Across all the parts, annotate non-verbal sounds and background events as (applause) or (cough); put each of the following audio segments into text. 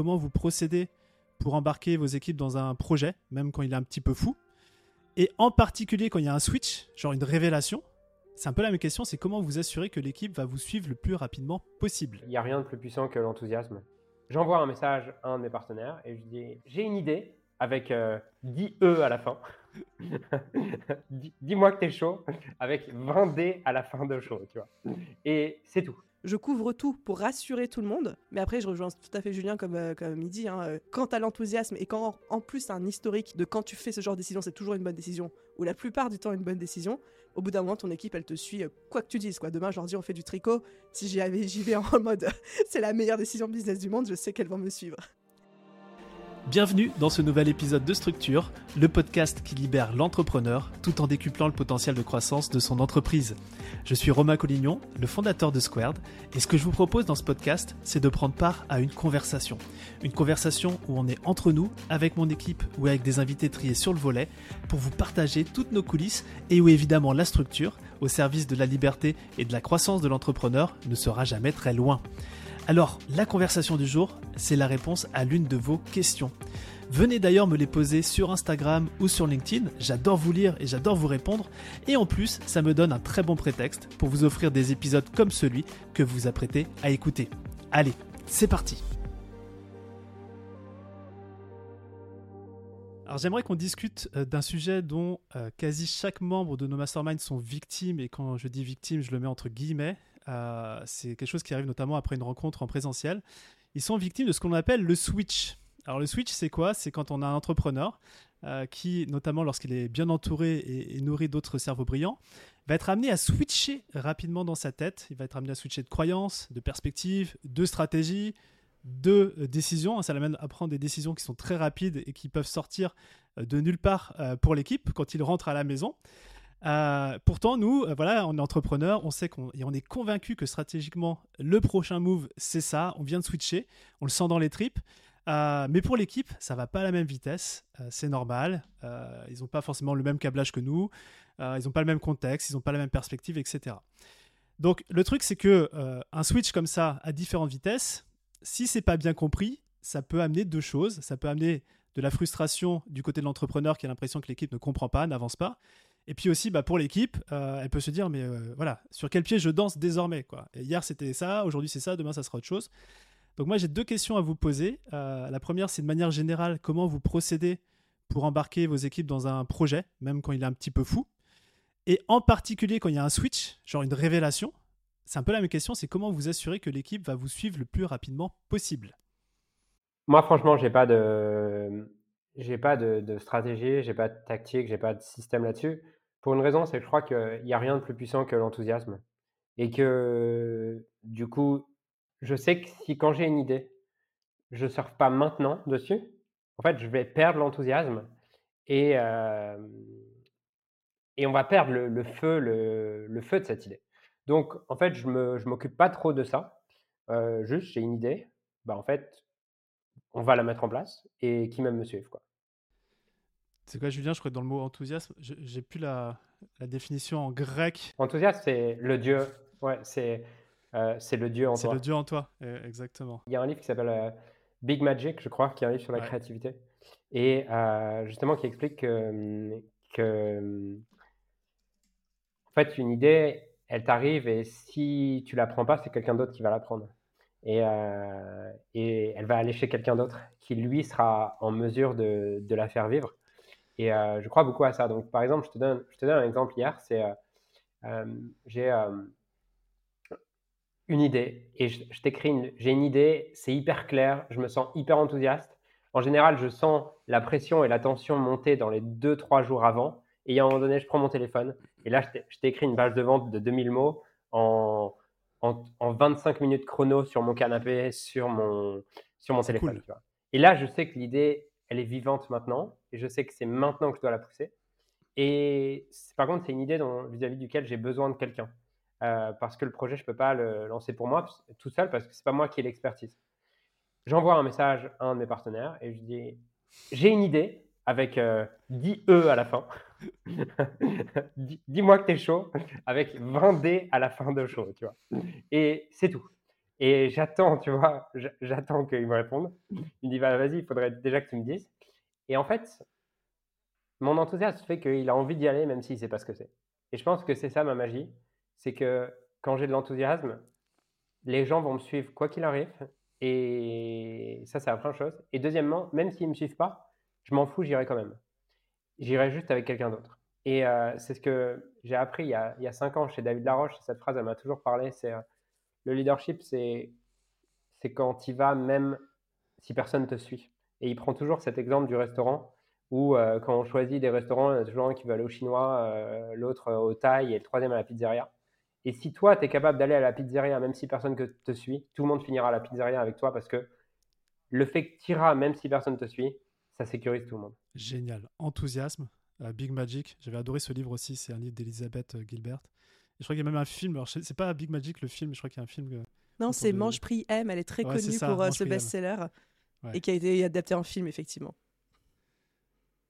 comment vous procédez pour embarquer vos équipes dans un projet, même quand il est un petit peu fou. Et en particulier quand il y a un switch, genre une révélation. C'est un peu la même question, c'est comment vous assurer que l'équipe va vous suivre le plus rapidement possible. Il n'y a rien de plus puissant que l'enthousiasme. J'envoie un message à un de mes partenaires et je dis j'ai une idée avec 10 euh, E à la fin. (laughs) Dis-moi que tu es chaud avec 20 D à la fin de chaud, tu vois. Et c'est tout je couvre tout pour rassurer tout le monde. Mais après, je rejoins tout à fait Julien comme, euh, comme il dit. Hein, euh, quand tu as l'enthousiasme et quand en plus un historique de quand tu fais ce genre de décision, c'est toujours une bonne décision, ou la plupart du temps une bonne décision, au bout d'un moment, ton équipe, elle te suit euh, quoi que tu dises. Quoi. Demain, je leur dis on fait du tricot. Si j'y (laughs) vais en mode (laughs) c'est la meilleure décision business du monde, je sais qu'elles vont me suivre. Bienvenue dans ce nouvel épisode de Structure, le podcast qui libère l'entrepreneur tout en décuplant le potentiel de croissance de son entreprise. Je suis Romain Collignon, le fondateur de Squared, et ce que je vous propose dans ce podcast, c'est de prendre part à une conversation. Une conversation où on est entre nous, avec mon équipe ou avec des invités triés sur le volet, pour vous partager toutes nos coulisses et où évidemment la structure, au service de la liberté et de la croissance de l'entrepreneur, ne sera jamais très loin. Alors, la conversation du jour, c'est la réponse à l'une de vos questions. Venez d'ailleurs me les poser sur Instagram ou sur LinkedIn, j'adore vous lire et j'adore vous répondre, et en plus ça me donne un très bon prétexte pour vous offrir des épisodes comme celui que vous vous apprêtez à écouter. Allez, c'est parti. Alors j'aimerais qu'on discute euh, d'un sujet dont euh, quasi chaque membre de nos masterminds sont victimes, et quand je dis victime, je le mets entre guillemets, euh, c'est quelque chose qui arrive notamment après une rencontre en présentiel. Ils sont victimes de ce qu'on appelle le switch. Alors le switch, c'est quoi? C'est quand on a un entrepreneur euh, qui, notamment lorsqu'il est bien entouré et, nourri d'autres cerveaux brillants, va être amené à switcher rapidement dans sa tête. Il va être amené à switcher de croyances, de perspectives, de stratégies, de euh, décisions. Ça l'amène à prendre des décisions qui sont très rapides et qui peuvent sortir de nulle part pour l'équipe quand il rentre à la maison. Euh, pourtant, nous, euh, voilà, on est entrepreneur, on sait qu'on on est convaincu que stratégiquement, le prochain move, c'est ça. On vient de switcher, on le sent dans les tripes. Euh, mais pour l'équipe, ça va pas à la même vitesse, c'est normal. ils n'ont pas forcément le même câblage que nous, ils n'ont pas le même contexte, ils n'ont pas la même perspective, etc. Donc le truc, c'est que un switch comme ça à différentes vitesses, si c'est pas bien compris, ça peut amener deux choses. Ça peut amener de la frustration du côté de l'entrepreneur qui a l'impression que l'équipe ne comprend pas, n'avance pas. Et puis aussi, bah, pour l'équipe, euh, elle peut se dire, mais euh, voilà, sur quel pied je danse désormais quoi. hier, c'était ça, aujourd'hui, c'est ça, demain, ça sera autre chose. Donc moi, j'ai deux questions à vous poser. Euh, la première, c'est de manière générale, comment vous procédez pour embarquer vos équipes dans un projet, même quand il est un petit peu fou? Et en particulier, quand il y a un switch, genre une révélation, c'est un peu la même question, c'est comment vous assurer que l'équipe va vous suivre le plus rapidement possible? Moi, franchement, j'ai pas de, j'ai pas de, de stratégie, j'ai pas de tactique, j'ai pas de système là-dessus. Pour une raison, c'est que je crois qu'il n'y a rien de plus puissant que l'enthousiasme. Et que du coup, je sais que si quand j'ai une idée, je ne surfe pas maintenant dessus, en fait, je vais perdre l'enthousiasme et, et on va perdre le, feu, le, feu de cette idée. Donc, en fait, je ne je m'occupe pas trop de ça. juste, j'ai une idée, bah, en fait, on va la mettre en place et qui même me suivent. Quoi. C'est quoi, Julien? Je crois que dans le mot enthousiasme, j'ai plus la, définition en grec. Enthousiasme, c'est le Dieu. Ouais, c'est euh, le Dieu en toi. C'est le Dieu en toi, eh, exactement. Il y a un livre qui s'appelle euh, Big Magic, je crois, qui est un livre sur la créativité. Et euh, justement, qui explique que, que, en fait, une idée, elle t'arrive et si tu la prends pas, c'est quelqu'un d'autre qui va la prendre. Et, et elle va aller chez quelqu'un d'autre qui, lui, sera en mesure de, de la faire vivre. Et euh, je crois beaucoup à ça. Donc, par exemple, je te donne, je te donne un exemple hier. C'est, euh, euh, j'ai une idée et je, t'écris, une, j'ai une idée, c'est hyper clair, je me sens hyper enthousiaste. En général, je sens la pression et la tension monter dans les 2-3 jours avant. Et à un moment donné, je prends mon téléphone et là, je t'écris une page de vente de 2000 mots en, en, 25 minutes chrono sur mon canapé, sur mon, sur mon téléphone. Et là, je sais que l'idée, elle est vivante maintenant et je sais que c'est maintenant que je dois la pousser. Et par contre, c'est une idée vis-à-vis duquel j'ai besoin de quelqu'un. Euh, parce que le projet, je ne peux pas le lancer pour moi tout seul parce que ce n'est pas moi qui ai l'expertise. J'envoie un message à un de mes partenaires et je dis J'ai une idée avec 10 euh, E à la fin. (laughs) Dis-moi que tu es chaud avec 20 D à la fin de chaud. Tu vois. Et c'est tout. Et j'attends, tu vois, j'attends qu'il me réponde. Il me dit, bah, vas-y, il faudrait déjà que tu me dises. Et en fait, mon enthousiasme fait qu'il a envie d'y aller même s'il ne sait pas ce que c'est. Et je pense que c'est ça ma magie. C'est que quand j'ai de l'enthousiasme, les gens vont me suivre quoi qu'il arrive. Et ça, c'est la première chose. Et deuxièmement, même s'ils ne me suivent pas, je m'en fous, j'irai quand même. J'irai juste avec quelqu'un d'autre. Et euh, c'est ce que j'ai appris il y, a, il cinq ans chez David Laroche. Cette phrase, elle m'a toujours parlé. C'est euh, le leadership, c'est quand tu vas même si personne te suit. Et il prend toujours cet exemple du restaurant où euh, quand on choisit des restaurants, il y a toujours un qui va aller au chinois, l'autre au thaï et le troisième à la pizzeria. Et si toi, tu es capable d'aller à la pizzeria, même si personne ne te suit, tout le monde finira à la pizzeria avec toi parce que le fait que tu iras, même si personne ne te suit, ça sécurise tout le monde. Génial. Enthousiasme. Euh, Big Magic. J'avais adoré ce livre aussi. C'est un livre d'Elisabeth euh, Gilbert. Je crois qu'il y a même un film. Alors, c'est pas Big Magic le film, mais je crois qu'il y a un film. non, c'est Mange Prix M. Elle est très connue pour euh, ce best-seller et qui a été adapté en film, effectivement.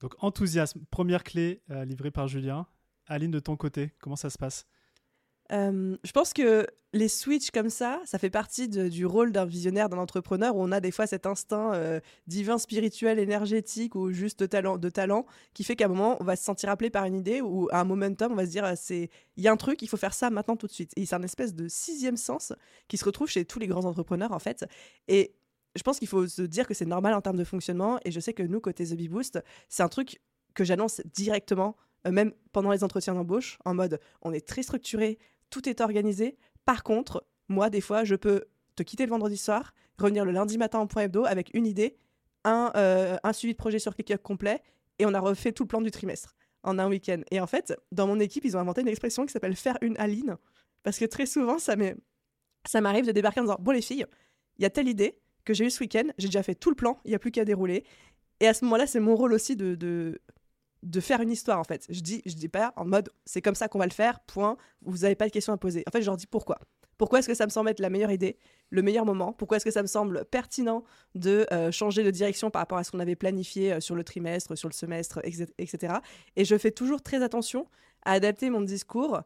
Donc, enthousiasme. Première clé livrée par Julien. Aline, de ton côté, comment ça se passe? Euh, je pense que les switches comme ça, ça fait partie du rôle d'un visionnaire, d'un entrepreneur, où on a des fois cet instinct euh, divin, spirituel, énergétique ou juste de talent, de talent qui fait qu'à un moment, on va se sentir appelé par une idée ou à un momentum, on va se dire, euh, il y a un truc, il faut faire ça maintenant tout de suite. Et c'est un espèce de sixième sens qui se retrouve chez tous les grands entrepreneurs, en fait. Et je pense qu'il faut se dire que c'est normal en termes de fonctionnement. Et je sais que nous, côté The Bee Boost, c'est un truc que j'annonce directement même pendant les entretiens d'embauche, en mode on est très structuré, tout est organisé. Par contre, moi, des fois, je peux te quitter le vendredi soir, revenir le lundi matin en point hebdo avec une idée, un, euh, suivi de projet sur ClickUp complet, et on a refait tout le plan du trimestre en un week-end. Et en fait, dans mon équipe, ils ont inventé une expression qui s'appelle faire une aline, parce que très souvent, ça m'arrive de débarquer en disant, bon les filles, il y a telle idée que j'ai eu ce week-end, j'ai déjà fait tout le plan, il n'y a plus qu'à dérouler. Et à ce moment-là, c'est mon rôle aussi de faire une histoire en fait. Je dis, je dis pas en mode c'est comme ça qu'on va le faire, point, vous n'avez pas de questions à poser. En fait, je leur dis pourquoi. Pourquoi est-ce que ça me semble être la meilleure idée, le meilleur moment? Pourquoi est-ce que ça me semble pertinent de euh, changer de direction par rapport à ce qu'on avait planifié euh, sur le trimestre, sur le semestre, etc. Et je fais toujours très attention à adapter mon discours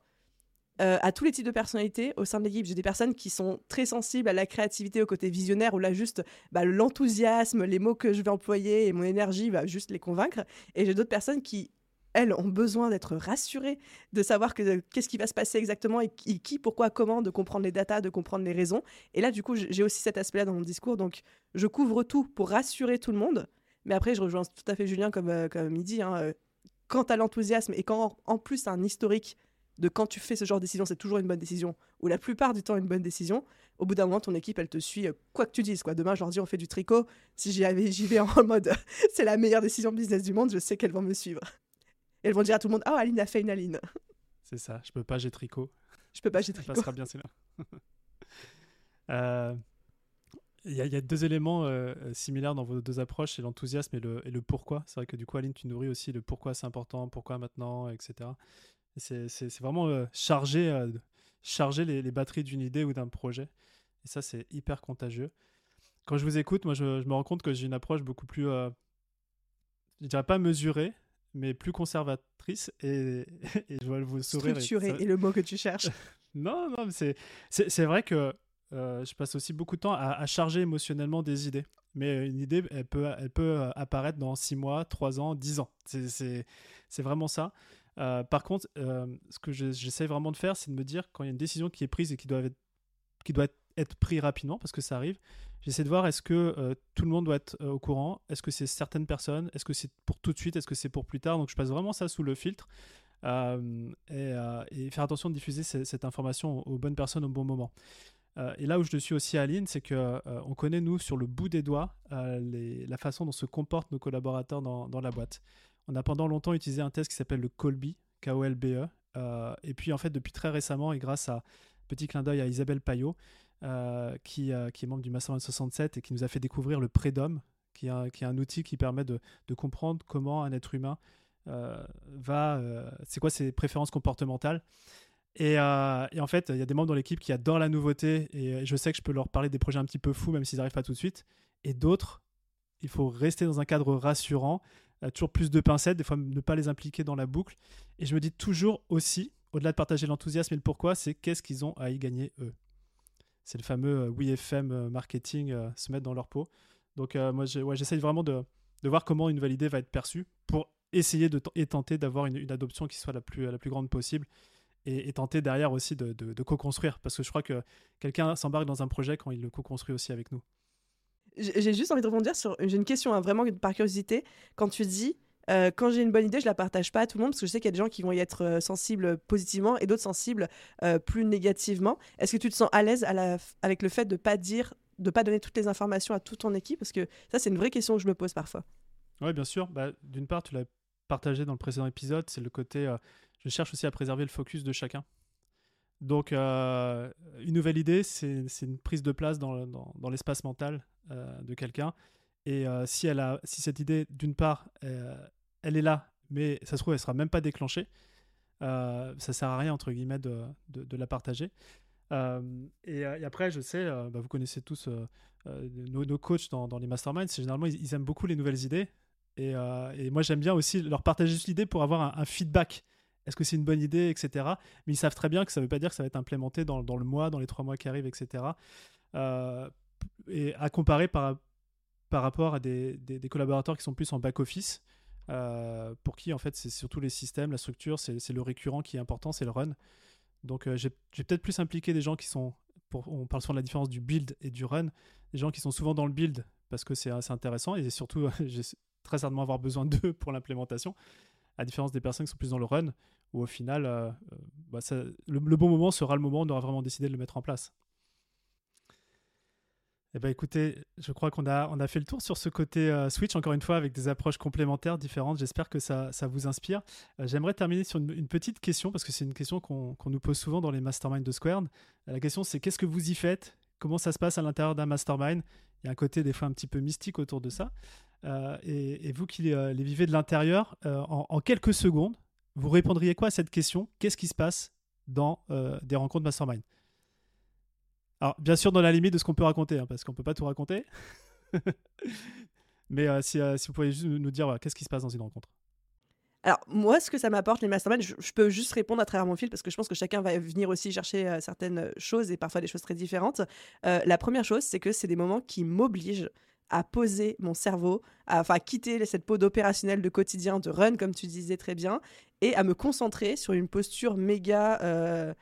euh, à tous les types de personnalités au sein de l'équipe. J'ai des personnes qui sont très sensibles à la créativité, au côté visionnaire, où là, juste bah, l'enthousiasme, les mots que je vais employer et mon énergie va juste les convaincre. Et j'ai d'autres personnes qui, elles, ont besoin d'être rassurées, de savoir que, qu'est-ce qui va se passer exactement et qui, pourquoi, comment, de comprendre les datas, de comprendre les raisons. Et là, du coup, j'ai aussi cet aspect-là dans mon discours. Donc, je couvre tout pour rassurer tout le monde. Mais après, je rejoins tout à fait Julien, comme, euh, comme il dit. Hein, euh, quant à l'enthousiasme et quand en plus un historique de quand tu fais ce genre de décision, c'est toujours une bonne décision, ou la plupart du temps une bonne décision, au bout d'un moment, ton équipe, elle te suit, euh, quoi que tu dises. Quoi. Demain, je leur dis, on fait du tricot. Si j'y vais (laughs) en mode, (laughs) c'est la meilleure décision business du monde, je sais qu'elles vont me suivre. Et elles vont dire à tout le monde, oh, Aline a fait une Aline. (laughs) C'est ça, je peux pas, j'ai tricot. Je peux pas, j'ai tricot. Ça passera bien, c'est là. Euh, il y, a deux éléments euh, similaires dans vos deux approches, c'est l'enthousiasme et le, et le pourquoi. C'est vrai que du coup, Aline, tu nourris aussi le pourquoi c'est important, pourquoi maintenant, etc. C'est vraiment euh, charger, euh, charger les, batteries d'une idée ou d'un projet. Et ça, c'est hyper contagieux. Quand je vous écoute, moi, je, me rends compte que j'ai une approche beaucoup plus, euh, je dirais pas mesurée, mais plus conservatrice. Et, (laughs) je vois vous sourire. Structurée est le mot que tu cherches. (laughs) non, non, c'est vrai que je passe aussi beaucoup de temps à, à, charger émotionnellement des idées. Mais une idée, elle peut, elle peut apparaître dans 6 mois, 3 ans, 10 ans. C'est vraiment ça. Euh, par contre, euh, ce que j'essaie vraiment de faire, c'est de me dire quand il y a une décision qui est prise et qui doit être, prise rapidement, parce que ça arrive, j'essaie de voir est-ce que euh, tout le monde doit être au courant, est-ce que c'est certaines personnes, est-ce que c'est pour tout de suite, est-ce que c'est pour plus tard? Donc je passe vraiment ça sous le filtre et, faire attention de diffuser cette information aux bonnes personnes au bon moment. et là où je le suis aussi, Aline, c'est que on connaît nous sur le bout des doigts la façon dont se comportent nos collaborateurs dans la boîte. On a pendant longtemps utilisé un test qui s'appelle le Colby, K-O-L-B-E. Euh, et puis, en fait, depuis très récemment, et grâce à petit clin d'œil à Isabelle Payot, euh, qui, euh, qui, est membre du Mastermind 67 et qui nous a fait découvrir le Prédom, qui, est qui est un outil qui permet de, de comprendre comment un être humain va. c'est quoi ses préférences comportementales. Et, et, en fait, il y a des membres dans l'équipe qui adorent la nouveauté et je sais que je peux leur parler des projets un petit peu fous, même s'ils n'arrivent pas tout de suite. Et d'autres, il faut rester dans un cadre rassurant toujours plus de pincettes, des fois ne pas les impliquer dans la boucle. Et je me dis toujours aussi, au-delà de partager l'enthousiasme et le pourquoi, c'est qu'est-ce qu'ils ont à y gagner eux? c'est le fameux WeFM marketing se mettre dans leur peau. Donc moi, j'essaye vraiment de, voir comment une nouvelle idée va être perçue pour essayer de et tenter d'avoir une, adoption qui soit la plus, la plus grande possible et, tenter derrière aussi de, co-construire parce que je crois que quelqu'un s'embarque dans un projet quand il le co-construit aussi avec nous. J'ai juste envie de rebondir sur. J'ai une question hein, vraiment par curiosité. Quand tu dis euh, quand j'ai une bonne idée, je la partage pas à tout le monde parce que je sais qu'il y a des gens qui vont y être euh, sensibles positivement et d'autres sensibles euh, plus négativement. Est-ce que tu te sens à l'aise avec le fait de pas dire, de pas donner toutes les informations à toute ton équipe? Parce que ça, c'est une vraie question que je me pose parfois. Oui, bien sûr. Bah, d'une part, tu l'as partagé dans le précédent épisode, c'est le côté. je cherche aussi à préserver le focus de chacun. Donc, une nouvelle idée, c'est une prise de place dans, l'espace mental de quelqu'un. Et si, elle a, si cette idée, d'une part, elle est là, mais ça se trouve, elle sera même pas déclenchée. Euh, ça sert à rien entre guillemets de, la partager. Euh, et, après, je sais, euh, bah, vous connaissez tous euh, nos, coachs dans, les masterminds. Généralement, ils, aiment beaucoup les nouvelles idées. Et, moi, j'aime bien aussi leur partager l'idée pour avoir un, feedback. Est-ce que c'est une bonne idée, etc. Mais ils savent très bien que ça ne veut pas dire que ça va être implémenté dans, le mois, dans les trois mois qui arrivent, etc. et à comparer par, par rapport à des collaborateurs qui sont plus en back-office euh, pour qui en fait c'est surtout les systèmes, la structure, c'est le récurrent qui est important, c'est le run. Donc euh, j'ai peut-être plus impliqué des gens qui sont, pour, on parle souvent de la différence du build et du run, des gens qui sont souvent dans le build parce que c'est assez intéressant et surtout (laughs) j'ai très certainement avoir besoin d'eux pour l'implémentation, à différence des personnes qui sont plus dans le run, où au final euh, bah, le, bon moment sera le moment où on aura vraiment décidé de le mettre en place. Eh ben écoutez, je crois qu'on a, fait le tour sur ce côté euh, Switch, encore une fois, avec des approches complémentaires différentes. J'espère que ça, vous inspire. Euh, j'aimerais terminer sur une, petite question, parce que c'est une question qu'on nous pose souvent dans les masterminds de Squared. Euh, la question, c'est qu'est-ce que vous y faites? Comment ça se passe à l'intérieur d'un mastermind? Il y a un côté des fois un petit peu mystique autour de ça. Et, vous qui les, vivez de l'intérieur, en, quelques secondes, vous répondriez quoi à cette question? Qu'est-ce qui se passe dans des rencontres mastermind? Alors, bien sûr, dans la limite de ce qu'on peut raconter, hein, parce qu'on peut pas tout raconter. (laughs) Mais euh, si, euh, si, vous pouvez juste nous dire qu'est-ce qui se passe dans une rencontre? Alors, moi, ce que ça m'apporte, les masterminds, je, peux juste répondre à travers mon fil parce que je pense que chacun va venir aussi chercher euh, certaines choses et parfois des choses très différentes. la première chose, c'est que c'est des moments qui m'obligent à poser mon cerveau, à enfin, quitter cette peau d'opérationnel de quotidien, de run, comme tu disais très bien, et à me concentrer sur une posture méga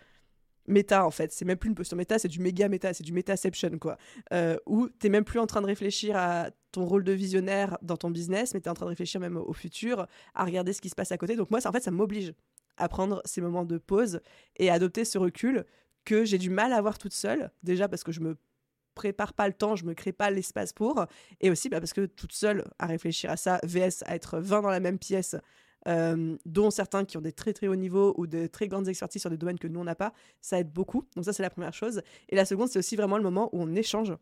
méta en fait. C'est même plus une posture méta, c'est du méga méta, c'est du métaception quoi. Euh, où t'es même plus en train de réfléchir à ton rôle de visionnaire dans ton business, mais t'es en train de réfléchir même au futur, à regarder ce qui se passe à côté. Donc moi, ça, en fait, ça m'oblige à prendre ces moments de pause et à adopter ce recul que j'ai du mal à avoir toute seule. Déjà parce que je me prépare pas le temps, je me crée pas l'espace pour, et aussi bah, parce que toute seule à réfléchir à ça, VS à être 20 dans la même pièce euh, dont certains qui ont des très très hauts niveaux ou de très grandes expertises sur des domaines que nous on n'a pas, ça aide beaucoup. Donc ça c'est la première chose. Et la seconde c'est aussi vraiment le moment où on échange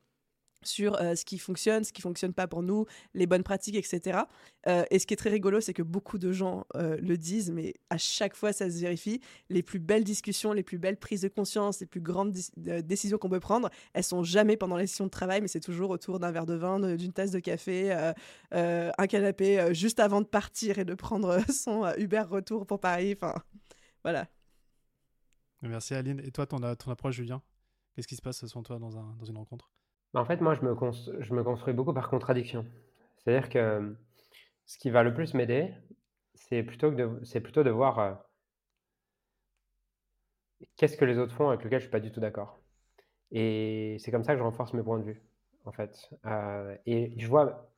sur euh, ce qui fonctionne, ce qui fonctionne pas pour nous, les bonnes pratiques, etc. Euh, et ce qui est très rigolo, c'est que beaucoup de gens euh, le disent, mais à chaque fois, ça se vérifie. Les plus belles discussions, les plus belles prises de conscience, les plus grandes décisions qu'on peut prendre, elles sont jamais pendant les sessions de travail, mais c'est toujours autour d'un verre de vin, d'une tasse de café, un canapé, juste avant de partir et de prendre (laughs) son Uber retour pour Paris. Enfin, voilà. Merci Aline. Et toi, ton, approche, Julien? Qu'est-ce qui se passe selon toi dans une rencontre? Bah, en fait, moi, je me, construis beaucoup par contradiction. C'est-à-dire que ce qui va le plus m'aider, c'est plutôt, de, voir euh, qu'est-ce que les autres font avec lequel je suis pas du tout d'accord. Et c'est comme ça que je renforce mes points de vue, en fait. Euh, et je vois,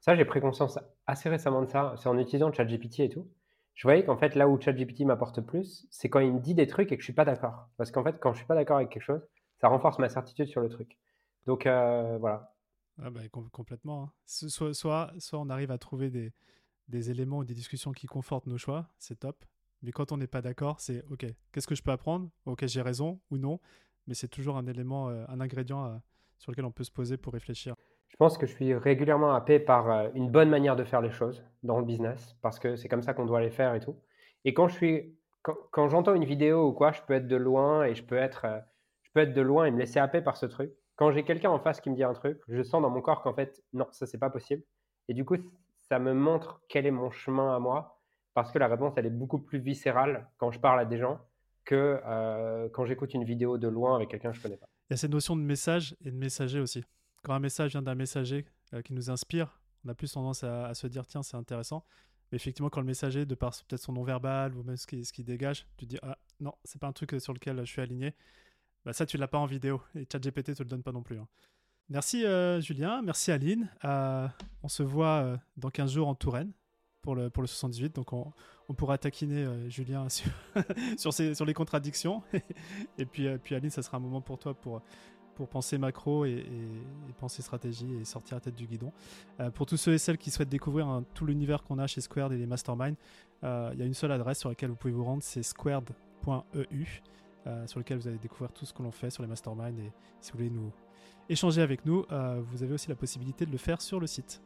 ça, j'ai pris conscience assez récemment de ça, c'est en utilisant ChatGPT et tout. Je voyais qu'en fait, là où ChatGPT m'apporte plus, c'est quand il me dit des trucs et que je suis pas d'accord. Parce qu'en fait, quand je suis pas d'accord avec quelque chose, ça renforce ma certitude sur le truc. Donc euh, voilà. Ah bah, complètement. Hein. Soit, soit, soit, on arrive à trouver des, des, éléments ou des discussions qui confortent nos choix, c'est top. Mais quand on n'est pas d'accord, c'est OK, qu'est-ce que je peux apprendre? OK, j'ai raison ou non. Mais c'est toujours un élément, euh, un ingrédient euh, sur lequel on peut se poser pour réfléchir. Je pense que je suis régulièrement happé par une bonne manière de faire les choses dans le business, parce que c'est comme ça qu'on doit les faire et tout. Et quand je suis, quand, quand j'entends une vidéo ou quoi, je peux être de loin et je peux être, je peux être de loin et me laisser happer par ce truc quand j'ai quelqu'un en face qui me dit un truc, je sens dans mon corps qu'en fait, non, ça, c'est pas possible. Et du coup, ça me montre quel est mon chemin à moi, parce que la réponse, elle est beaucoup plus viscérale quand je parle à des gens que euh, quand j'écoute une vidéo de loin avec quelqu'un que je connais pas. Il y a cette notion de message et de messager aussi. Quand un message vient d'un messager qui nous inspire, on a plus tendance à, se dire tiens, c'est intéressant. Mais effectivement, quand le messager, de par peut-être son nom verbal ou même ce qu'il ce dégage, tu dis ah non, c'est pas un truc sur lequel je suis aligné. Bah, ça, tu l'as pas en vidéo et ChatGPT te le donne pas non plus. Hein. Merci Julien, merci Aline. on se voit dans 15 jours en Touraine pour le, pour le 78. Donc on, pourra taquiner euh, Julien (laughs) sur, les contradictions. et puis, euh, Aline, ça sera un moment pour toi pour, penser macro et, penser stratégie et sortir la tête du guidon. Euh, pour tous ceux et celles qui souhaitent découvrir tout l'univers qu'on a chez Squared et les Mastermind, il y a une seule adresse sur laquelle vous pouvez vous rendre, c'est squared.eu. sur lequel vous allez découvrir tout ce que l'on fait sur les masterminds et si vous voulez nous échanger avec nous, vous avez aussi la possibilité de le faire sur le site.